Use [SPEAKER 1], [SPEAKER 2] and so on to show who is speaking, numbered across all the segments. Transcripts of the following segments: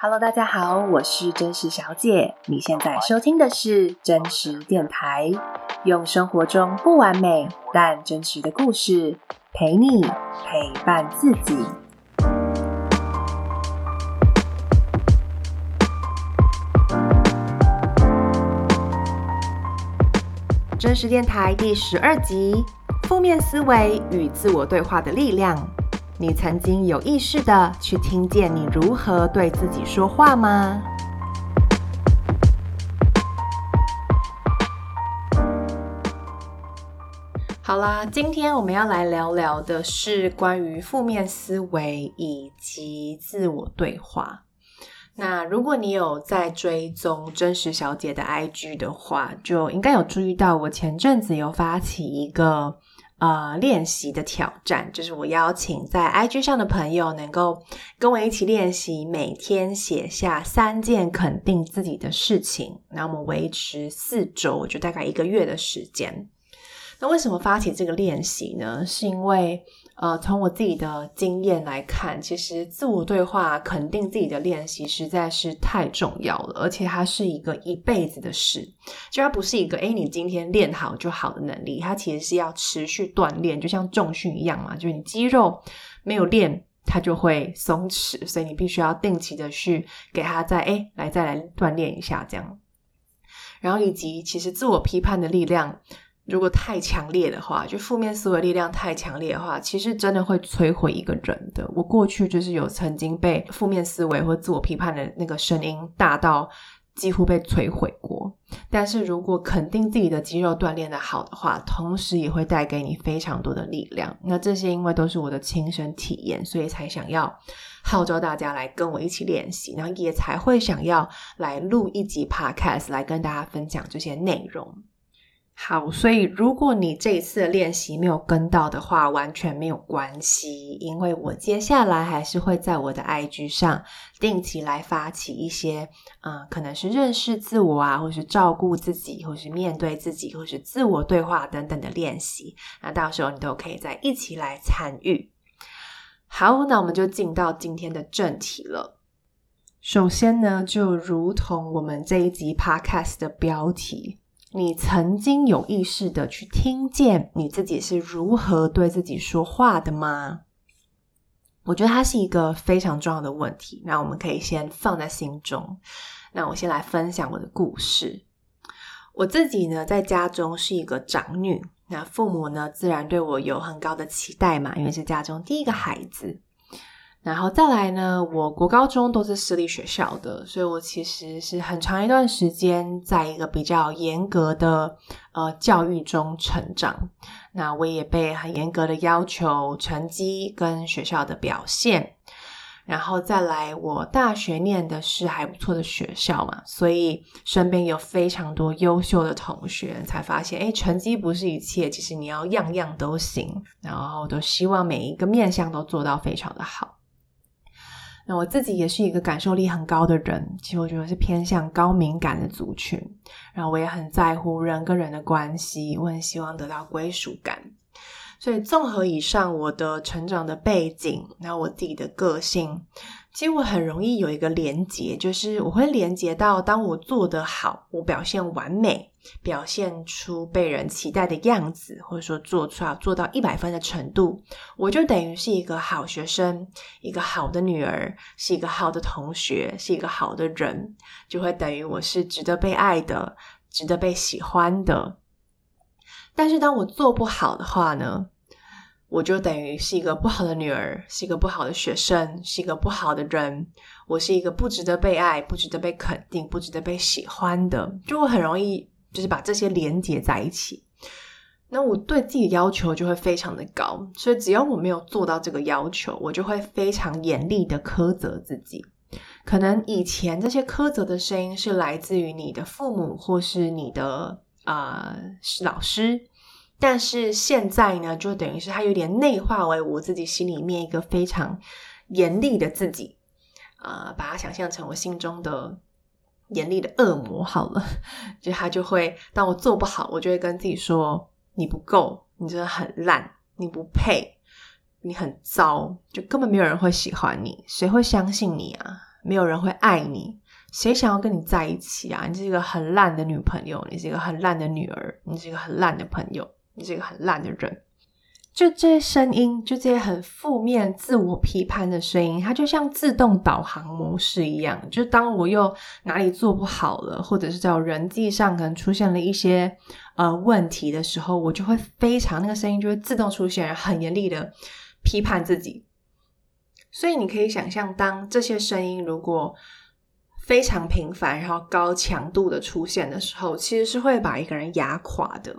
[SPEAKER 1] Hello，大家好，我是真实小姐。你现在收听的是真实电台，用生活中不完美但真实的故事陪你陪伴自己。真实电台第十二集：负面思维与自我对话的力量。你曾经有意识地去听见你如何对自己说话吗？好啦，今天我们要来聊聊的是关于负面思维以及自我对话。那如果你有在追踪真实小姐的 IG 的话，就应该有注意到我前阵子有发起一个。呃，练习的挑战就是我邀请在 IG 上的朋友能够跟我一起练习，每天写下三件肯定自己的事情。那我们维持四周，就大概一个月的时间。那为什么发起这个练习呢？是因为。呃，从我自己的经验来看，其实自我对话、肯定自己的练习实在是太重要了，而且它是一个一辈子的事。就它不是一个，诶，你今天练好就好的能力，它其实是要持续锻炼，就像重训一样嘛。就是你肌肉没有练，它就会松弛，所以你必须要定期的去给它再，诶，来再来锻炼一下这样。然后以及其实自我批判的力量。如果太强烈的话，就负面思维力量太强烈的话，其实真的会摧毁一个人的。我过去就是有曾经被负面思维或自我批判的那个声音大到几乎被摧毁过。但是如果肯定自己的肌肉锻炼的好的话，同时也会带给你非常多的力量。那这些因为都是我的亲身体验，所以才想要号召大家来跟我一起练习，然后也才会想要来录一集 Podcast 来跟大家分享这些内容。好，所以如果你这一次的练习没有跟到的话，完全没有关系，因为我接下来还是会在我的 IG 上定期来发起一些，嗯，可能是认识自我啊，或是照顾自己，或是面对自己，或是自我对话等等的练习。那到时候你都可以再一起来参与。好，那我们就进到今天的正题了。首先呢，就如同我们这一集 Podcast 的标题。你曾经有意识的去听见你自己是如何对自己说话的吗？我觉得它是一个非常重要的问题。那我们可以先放在心中。那我先来分享我的故事。我自己呢，在家中是一个长女，那父母呢，自然对我有很高的期待嘛，因为是家中第一个孩子。然后再来呢，我国高中都是私立学校的，所以我其实是很长一段时间在一个比较严格的呃教育中成长。那我也被很严格的要求成绩跟学校的表现。然后再来，我大学念的是还不错的学校嘛，所以身边有非常多优秀的同学，才发现，诶，成绩不是一切，其实你要样样都行。然后都希望每一个面向都做到非常的好。那我自己也是一个感受力很高的人，其实我觉得是偏向高敏感的族群，然后我也很在乎人跟人的关系，我很希望得到归属感。所以综合以上我的成长的背景，然后我自己的个性，其实我很容易有一个连结，就是我会连结到当我做得好，我表现完美。表现出被人期待的样子，或者说做出来做到一百分的程度，我就等于是一个好学生，一个好的女儿，是一个好的同学，是一个好的人，就会等于我是值得被爱的，值得被喜欢的。但是当我做不好的话呢，我就等于是一个不好的女儿，是一个不好的学生，是一个不好的人，我是一个不值得被爱、不值得被肯定、不值得被喜欢的，就会很容易。就是把这些连接在一起，那我对自己的要求就会非常的高，所以只要我没有做到这个要求，我就会非常严厉的苛责自己。可能以前这些苛责的声音是来自于你的父母或是你的啊、老师，但是现在呢，就等于是它有点内化为我自己心里面一个非常严厉的自己，啊、呃，把它想象成我心中的。严厉的恶魔，好了，就他就会，当我做不好，我就会跟自己说：“你不够，你真的很烂，你不配，你很糟，就根本没有人会喜欢你，谁会相信你啊？没有人会爱你，谁想要跟你在一起啊？你是一个很烂的女朋友，你是一个很烂的女儿，你是一个很烂的朋友，你是一个很烂的人。就这些声音，就这些很负面、自我批判的声音，它就像自动导航模式一样。就当我又哪里做不好了，或者是在人际上可能出现了一些呃问题的时候，我就会非常那个声音就会自动出现，很严厉的批判自己。所以你可以想象，当这些声音如果非常频繁，然后高强度的出现的时候，其实是会把一个人压垮的。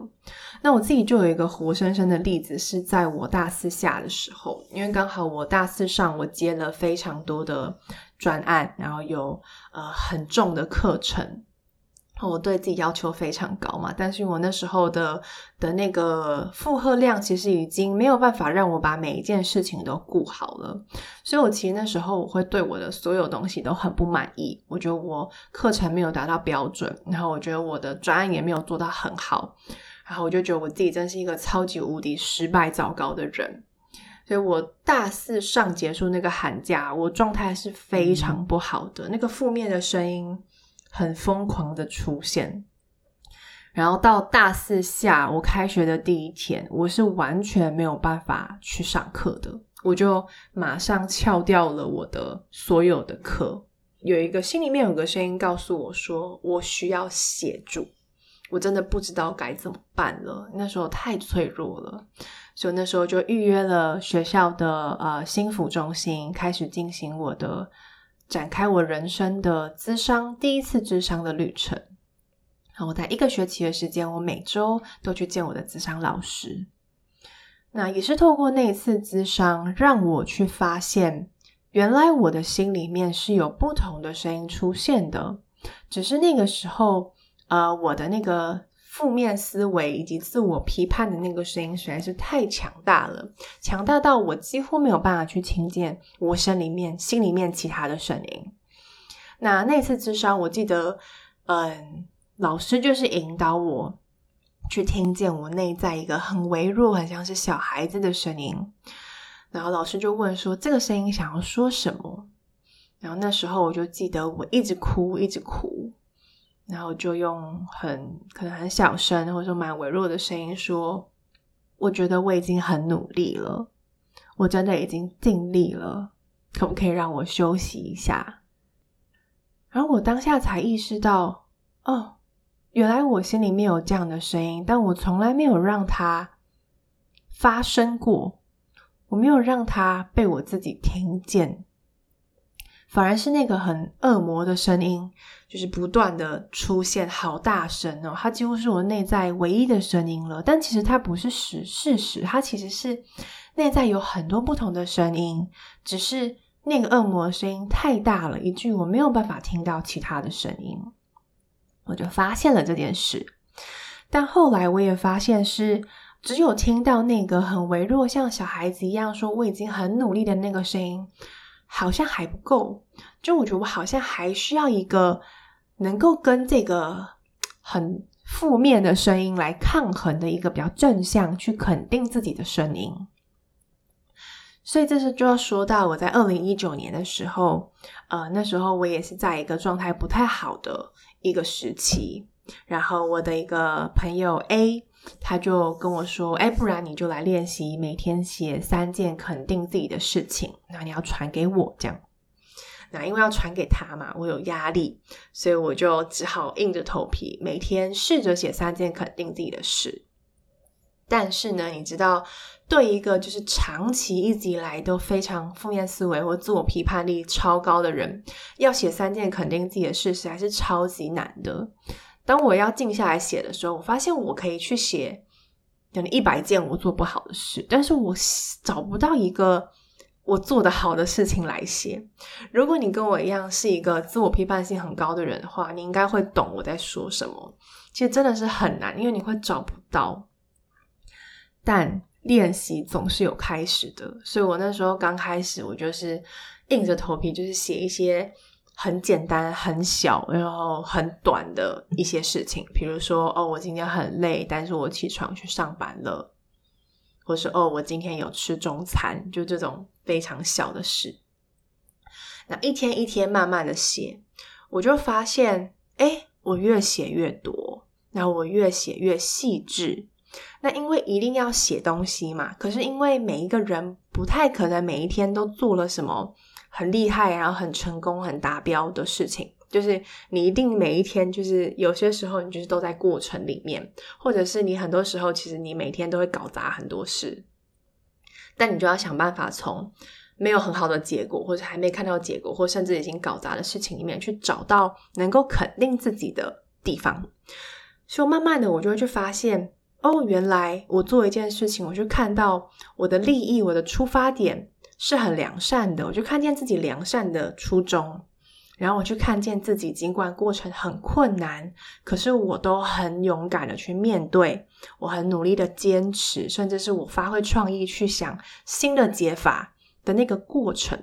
[SPEAKER 1] 那我自己就有一个活生生的例子，是在我大四下的时候，因为刚好我大四上我接了非常多的专案，然后有呃很重的课程。我对自己要求非常高嘛，但是我那时候的的那个负荷量其实已经没有办法让我把每一件事情都顾好了，所以我其实那时候我会对我的所有东西都很不满意，我觉得我课程没有达到标准，然后我觉得我的专案也没有做到很好，然后我就觉得我自己真是一个超级无敌失败糟糕的人，所以我大四上结束那个寒假，我状态是非常不好的，那个负面的声音。很疯狂的出现，然后到大四下，我开学的第一天，我是完全没有办法去上课的，我就马上翘掉了我的所有的课。有一个心里面有个声音告诉我说，我需要协助，我真的不知道该怎么办了。那时候太脆弱了，所以那时候就预约了学校的呃心辅中心，开始进行我的。展开我人生的咨商，第一次咨商的旅程。然后我在一个学期的时间，我每周都去见我的咨商老师。那也是透过那一次咨商，让我去发现，原来我的心里面是有不同的声音出现的。只是那个时候，呃，我的那个。负面思维以及自我批判的那个声音实在是太强大了，强大到我几乎没有办法去听见我身里面、心里面其他的声音。那那次咨商，我记得，嗯，老师就是引导我去听见我内在一个很微弱、很像是小孩子的声音。然后老师就问说：“这个声音想要说什么？”然后那时候我就记得，我一直哭，一直哭。然后就用很可能很小声，或者说蛮微弱的声音说：“我觉得我已经很努力了，我真的已经尽力了，可不可以让我休息一下？”然后我当下才意识到，哦，原来我心里面有这样的声音，但我从来没有让它发生过，我没有让它被我自己听见。反而是那个很恶魔的声音，就是不断的出现，好大声哦！它几乎是我内在唯一的声音了。但其实它不是实事实，它其实是内在有很多不同的声音，只是那个恶魔的声音太大了，以至于我没有办法听到其他的声音。我就发现了这件事，但后来我也发现是只有听到那个很微弱，像小孩子一样说我已经很努力的那个声音。好像还不够，就我觉得我好像还需要一个能够跟这个很负面的声音来抗衡的一个比较正向去肯定自己的声音。所以这是就要说到我在二零一九年的时候，呃，那时候我也是在一个状态不太好的一个时期，然后我的一个朋友 A。他就跟我说：“哎，不然你就来练习，每天写三件肯定自己的事情，那你要传给我这样。那因为要传给他嘛，我有压力，所以我就只好硬着头皮每天试着写三件肯定自己的事。但是呢，你知道，对一个就是长期一直以来都非常负面思维或自我批判力超高的人，要写三件肯定自己的事实在是超级难的。”当我要静下来写的时候，我发现我可以去写，可能一百件我做不好的事，但是我找不到一个我做得好的事情来写。如果你跟我一样是一个自我批判性很高的人的话，你应该会懂我在说什么。其实真的是很难，因为你会找不到。但练习总是有开始的，所以我那时候刚开始，我就是硬着头皮，就是写一些。很简单、很小，然后很短的一些事情，比如说，哦，我今天很累，但是我起床去上班了，或是哦，我今天有吃中餐，就这种非常小的事。那一天一天慢慢的写，我就发现，诶，我越写越多，然后我越写越细致。那因为一定要写东西嘛，可是因为每一个人不太可能每一天都做了什么很厉害，然后很成功、很达标的事情。就是你一定每一天，就是有些时候你就是都在过程里面，或者是你很多时候其实你每天都会搞砸很多事，但你就要想办法从没有很好的结果，或者还没看到结果，或甚至已经搞砸的事情里面去找到能够肯定自己的地方。所以慢慢的，我就会去发现，哦，原来我做一件事情，我就看到我的利益，我的出发点是很良善的，我就看见自己良善的初衷。然后我去看见自己，尽管过程很困难，可是我都很勇敢的去面对，我很努力的坚持，甚至是我发挥创意去想新的解法的那个过程。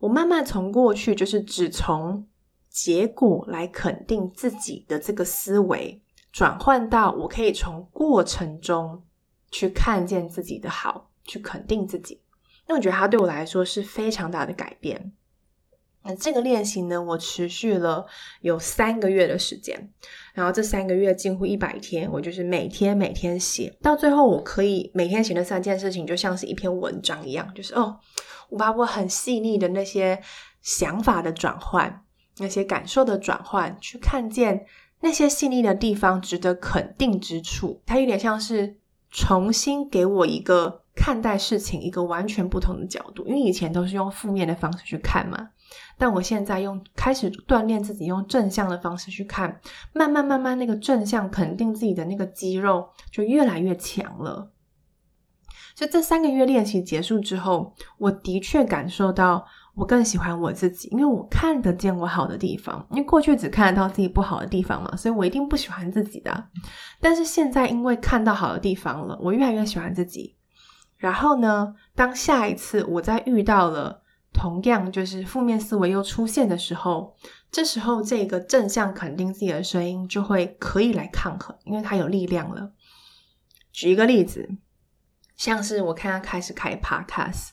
[SPEAKER 1] 我慢慢从过去就是只从结果来肯定自己的这个思维，转换到我可以从过程中去看见自己的好，去肯定自己。那我觉得它对我来说是非常大的改变。那这个练习呢，我持续了有三个月的时间，然后这三个月近乎一百天，我就是每天每天写，到最后我可以每天写的三件事情，就像是一篇文章一样，就是哦，我把我很细腻的那些想法的转换，那些感受的转换，去看见那些细腻的地方值得肯定之处，它有点像是重新给我一个看待事情一个完全不同的角度，因为以前都是用负面的方式去看嘛。但我现在用开始锻炼自己用正向的方式去看，慢慢慢慢那个正向肯定自己的那个肌肉就越来越强了。所以这三个月练习结束之后，我的确感受到我更喜欢我自己，因为我看得见我好的地方。因为过去只看得到自己不好的地方嘛，所以我一定不喜欢自己的。但是现在因为看到好的地方了，我越来越喜欢自己。然后呢，当下一次我再遇到了。同样，就是负面思维又出现的时候，这时候这个正向肯定自己的声音就会可以来抗衡，因为它有力量了。举一个例子，像是我看他开始开 podcast，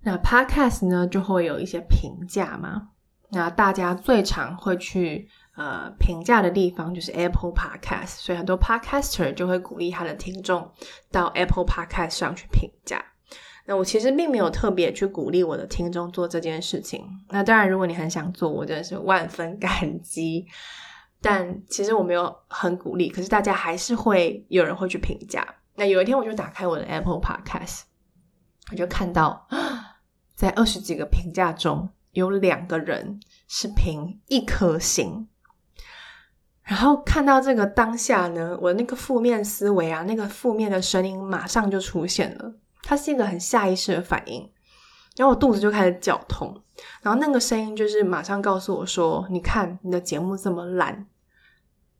[SPEAKER 1] 那 podcast 呢就会有一些评价嘛，那大家最常会去呃评价的地方就是 Apple Podcast，所以很多 podcaster 就会鼓励他的听众到 Apple Podcast 上去评价。那我其实并没有特别去鼓励我的听众做这件事情。那当然，如果你很想做，我真的是万分感激。但其实我没有很鼓励，可是大家还是会有人会去评价。那有一天，我就打开我的 Apple Podcast，我就看到在二十几个评价中有两个人是评一颗星。然后看到这个当下呢，我的那个负面思维啊，那个负面的声音马上就出现了。它是一个很下意识的反应，然后我肚子就开始绞痛，然后那个声音就是马上告诉我说：“你看你的节目这么烂，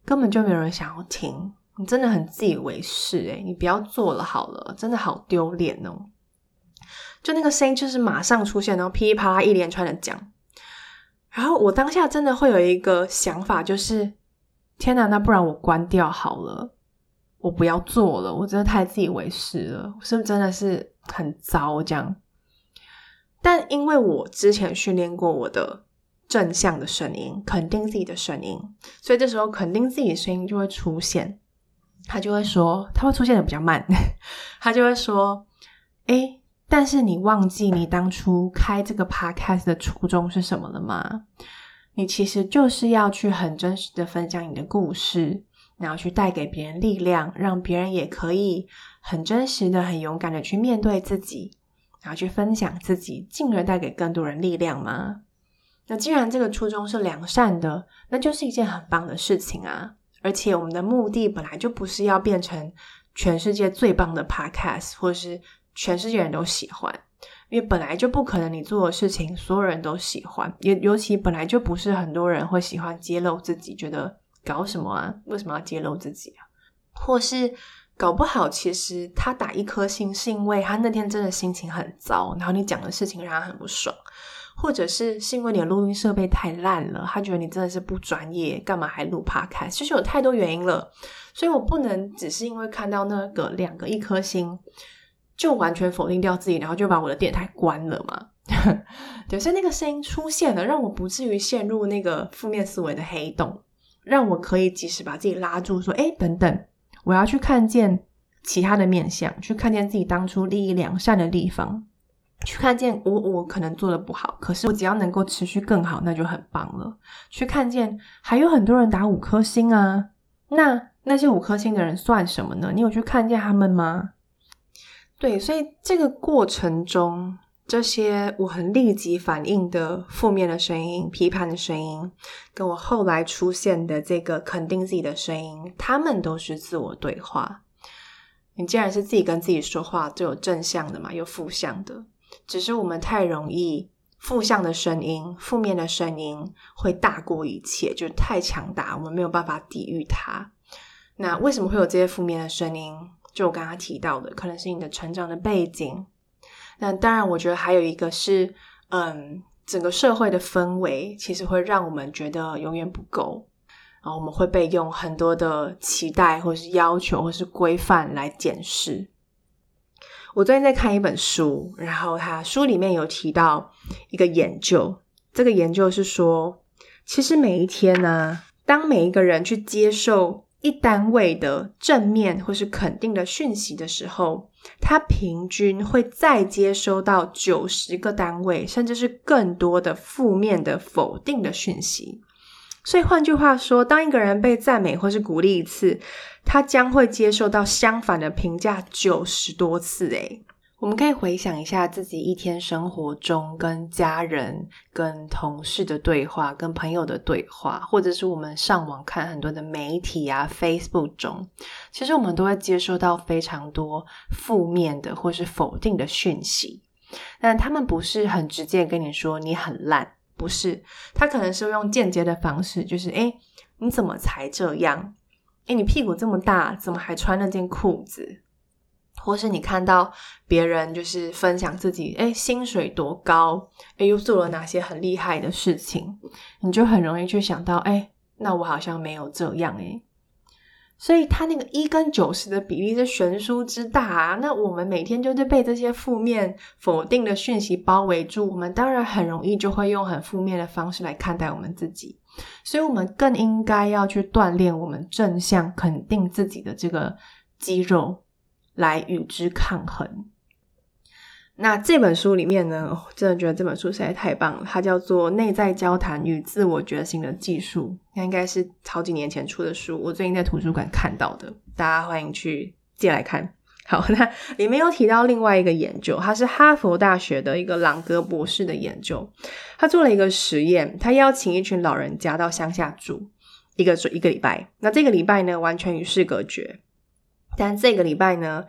[SPEAKER 1] 根本就没有人想要听，你真的很自以为是诶，你不要做了好了，真的好丢脸哦。”就那个声音就是马上出现，然后噼里啪啦一连串的讲，然后我当下真的会有一个想法，就是天哪，那不然我关掉好了。我不要做了，我真的太自以为是了，是不是真的是很糟这样？但因为我之前训练过我的正向的声音，肯定自己的声音，所以这时候肯定自己的声音就会出现，他就会说，他会出现的比较慢，他就会说，诶，但是你忘记你当初开这个 podcast 的初衷是什么了吗？你其实就是要去很真实的分享你的故事。然后去带给别人力量，让别人也可以很真实的、很勇敢的去面对自己，然后去分享自己，进而带给更多人力量吗？那既然这个初衷是良善的，那就是一件很棒的事情啊！而且我们的目的本来就不是要变成全世界最棒的 podcast，或是全世界人都喜欢，因为本来就不可能你做的事情所有人都喜欢，也尤其本来就不是很多人会喜欢揭露自己，觉得。搞什么啊？为什么要揭露自己啊？或是搞不好，其实他打一颗星是因为他那天真的心情很糟，然后你讲的事情让他很不爽，或者是是因为你的录音设备太烂了，他觉得你真的是不专业，干嘛还录 Podcast？其实有太多原因了，所以我不能只是因为看到那个两个一颗星，就完全否定掉自己，然后就把我的电台关了嘛。对，所以那个声音出现了，让我不至于陷入那个负面思维的黑洞，让我可以及时把自己拉住，说：“诶，等等，我要去看见其他的面相，去看见自己当初利益良善的地方，去看见我我可能做的不好，可是我只要能够持续更好，那就很棒了。去看见还有很多人打五颗星啊，那那些五颗星的人算什么呢？你有去看见他们吗？”对，所以这个过程中，这些我很立即反应的负面的声音、批判的声音，跟我后来出现的这个肯定自己的声音，他们都是自我对话。你既然是自己跟自己说话，就有正向的嘛，有负向的。只是我们太容易负向的声音、负面的声音会大过一切，就太强大，我们没有办法抵御它。那为什么会有这些负面的声音？就我刚刚提到的，可能是你的成长的背景。那当然，我觉得还有一个是，嗯，整个社会的氛围其实会让我们觉得永远不够，然后我们会被用很多的期待，或是要求，或是规范来检视。我最近在看一本书，然后它书里面有提到一个研究，这个研究是说，其实每一天呢，当每一个人去接受。一单位的正面或是肯定的讯息的时候，它平均会再接收到九十个单位，甚至是更多的负面的否定的讯息。所以换句话说，当一个人被赞美或是鼓励一次，他将会接受到相反的评价九十多次。诶我们可以回想一下自己一天生活中跟家人、跟同事的对话，跟朋友的对话，或者是我们上网看很多的媒体啊，Facebook 中，其实我们都会接收到非常多负面的或是否定的讯息。但他们不是很直接跟你说你很烂，不是，他可能是用间接的方式，就是诶，你怎么才这样？诶，你屁股这么大，怎么还穿那件裤子？或是你看到别人就是分享自己，诶，薪水多高，诶，又做了哪些很厉害的事情，你就很容易去想到，诶，那我好像没有这样，诶。所以他那个一跟九十的比例是悬殊之大啊。那我们每天就是被这些负面否定的讯息包围住，我们当然很容易就会用很负面的方式来看待我们自己。所以我们更应该要去锻炼我们正向肯定自己的这个肌肉。来与之抗衡。那这本书里面呢，我真的觉得这本书实在太棒了。它叫做《内在交谈与自我觉醒的技术》，那应该是好几年前出的书。我最近在图书馆看到的，大家欢迎去借来看。好，那里面有提到另外一个研究，它是哈佛大学的一个朗格博士的研究。他做了一个实验，他邀请一群老人家到乡下住一个一个礼拜。那这个礼拜呢，完全与世隔绝。但这个礼拜呢，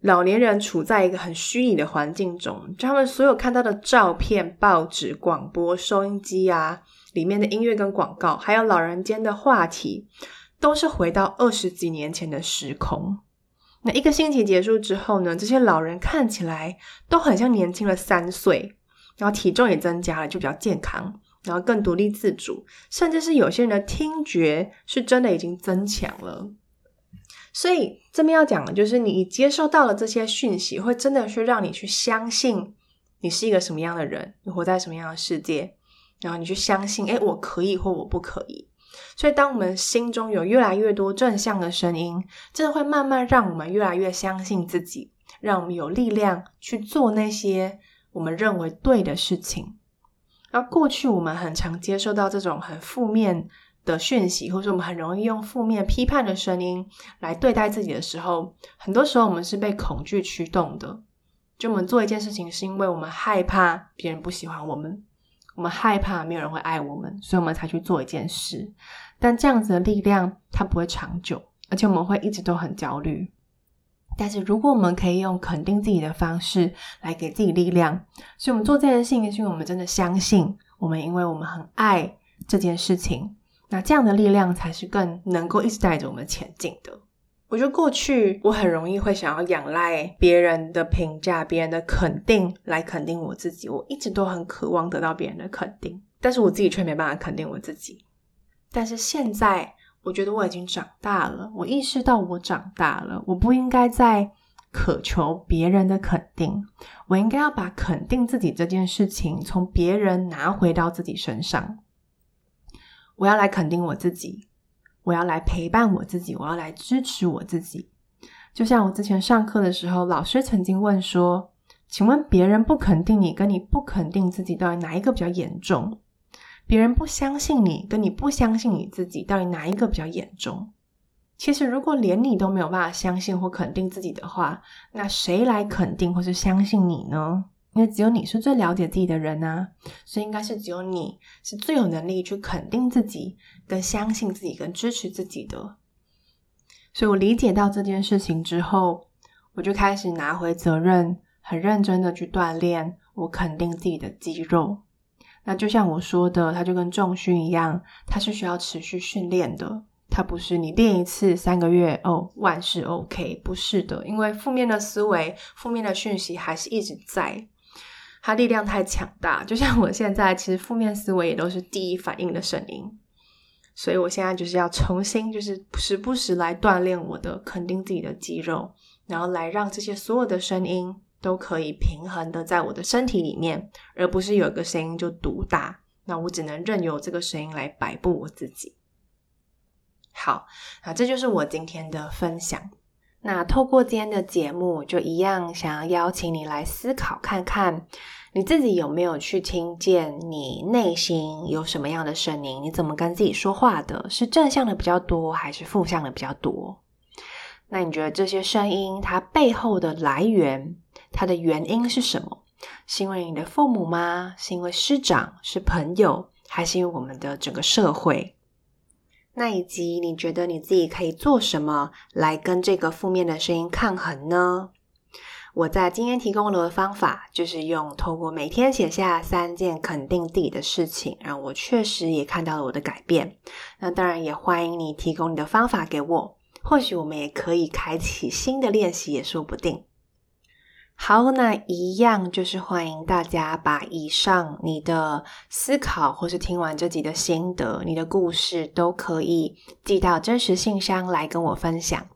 [SPEAKER 1] 老年人处在一个很虚拟的环境中，就他们所有看到的照片、报纸、广播、收音机啊，里面的音乐跟广告，还有老人间的话题，都是回到二十几年前的时空。那一个星期结束之后呢，这些老人看起来都很像年轻了三岁，然后体重也增加了，就比较健康，然后更独立自主，甚至是有些人的听觉是真的已经增强了。所以这边要讲的就是，你接受到了这些讯息，会真的是让你去相信你是一个什么样的人，你活在什么样的世界，然后你去相信，诶，我可以或我不可以。所以，当我们心中有越来越多正向的声音，真的会慢慢让我们越来越相信自己，让我们有力量去做那些我们认为对的事情。而过去我们很常接受到这种很负面的讯息，或者我们很容易用负面批判的声音来对待自己的时候，很多时候我们是被恐惧驱动的。就我们做一件事情，是因为我们害怕别人不喜欢我们，我们害怕没有人会爱我们，所以我们才去做一件事。但这样子的力量，它不会长久，而且我们会一直都很焦虑。但是如果我们可以用肯定自己的方式来给自己力量，所以我们做这件事情，是因为我们真的相信，我们因为我们很爱这件事情。那这样的力量才是更能够一直带着我们前进的。我觉得过去我很容易会想要仰赖别人的评价、别人的肯定来肯定我自己。我一直都很渴望得到别人的肯定，但是我自己却没办法肯定我自己。但是现在，我觉得我已经长大了，我意识到我长大了，我不应该再渴求别人的肯定，我应该要把肯定自己这件事情从别人拿回到自己身上。我要来肯定我自己，我要来陪伴我自己，我要来支持我自己。就像我之前上课的时候，老师曾经问说：“请问别人不肯定你，跟你不肯定自己，到底哪一个比较严重？别人不相信你，跟你不相信你自己，到底哪一个比较严重？”其实，如果连你都没有办法相信或肯定自己的话，那谁来肯定或是相信你呢？因为只有你是最了解自己的人啊，所以应该是只有你是最有能力去肯定自己、跟相信自己、跟支持自己的。所以我理解到这件事情之后，我就开始拿回责任，很认真的去锻炼我肯定自己的肌肉。那就像我说的，它就跟重训一样，它是需要持续训练的。它不是你练一次三个月哦，万事 OK，不是的，因为负面的思维、负面的讯息还是一直在，它力量太强大。就像我现在，其实负面思维也都是第一反应的声音。所以我现在就是要重新，就是时不时来锻炼我的肯定自己的肌肉，然后来让这些所有的声音都可以平衡的在我的身体里面，而不是有一个声音就独大，那我只能任由这个声音来摆布我自己。好，那这就是我今天的分享。那透过今天的节目，就一样想要邀请你来思考看看。你自己有没有去听见你内心有什么样的声音？你怎么跟自己说话的？是正向的比较多，还是负向的比较多？那你觉得这些声音它背后的来源，它的原因是什么？是因为你的父母吗？是因为师长？是朋友？还是因为我们的整个社会？那以及你觉得你自己可以做什么来跟这个负面的声音抗衡呢？我在今天提供了的方法，就是用透过每天写下三件肯定自己的事情，然后我确实也看到了我的改变。那当然也欢迎你提供你的方法给我，或许我们也可以开启新的练习，也说不定。好，那一样就是欢迎大家把以上你的思考，或是听完这集的心得，你的故事都可以寄到真实信箱来跟我分享。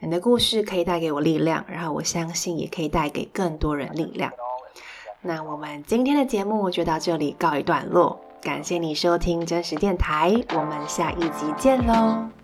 [SPEAKER 1] 你的故事可以带给我力量，然后我相信也可以带给更多人力量。那我们今天的节目就到这里告一段落，感谢你收听真实电台，我们下一集见喽。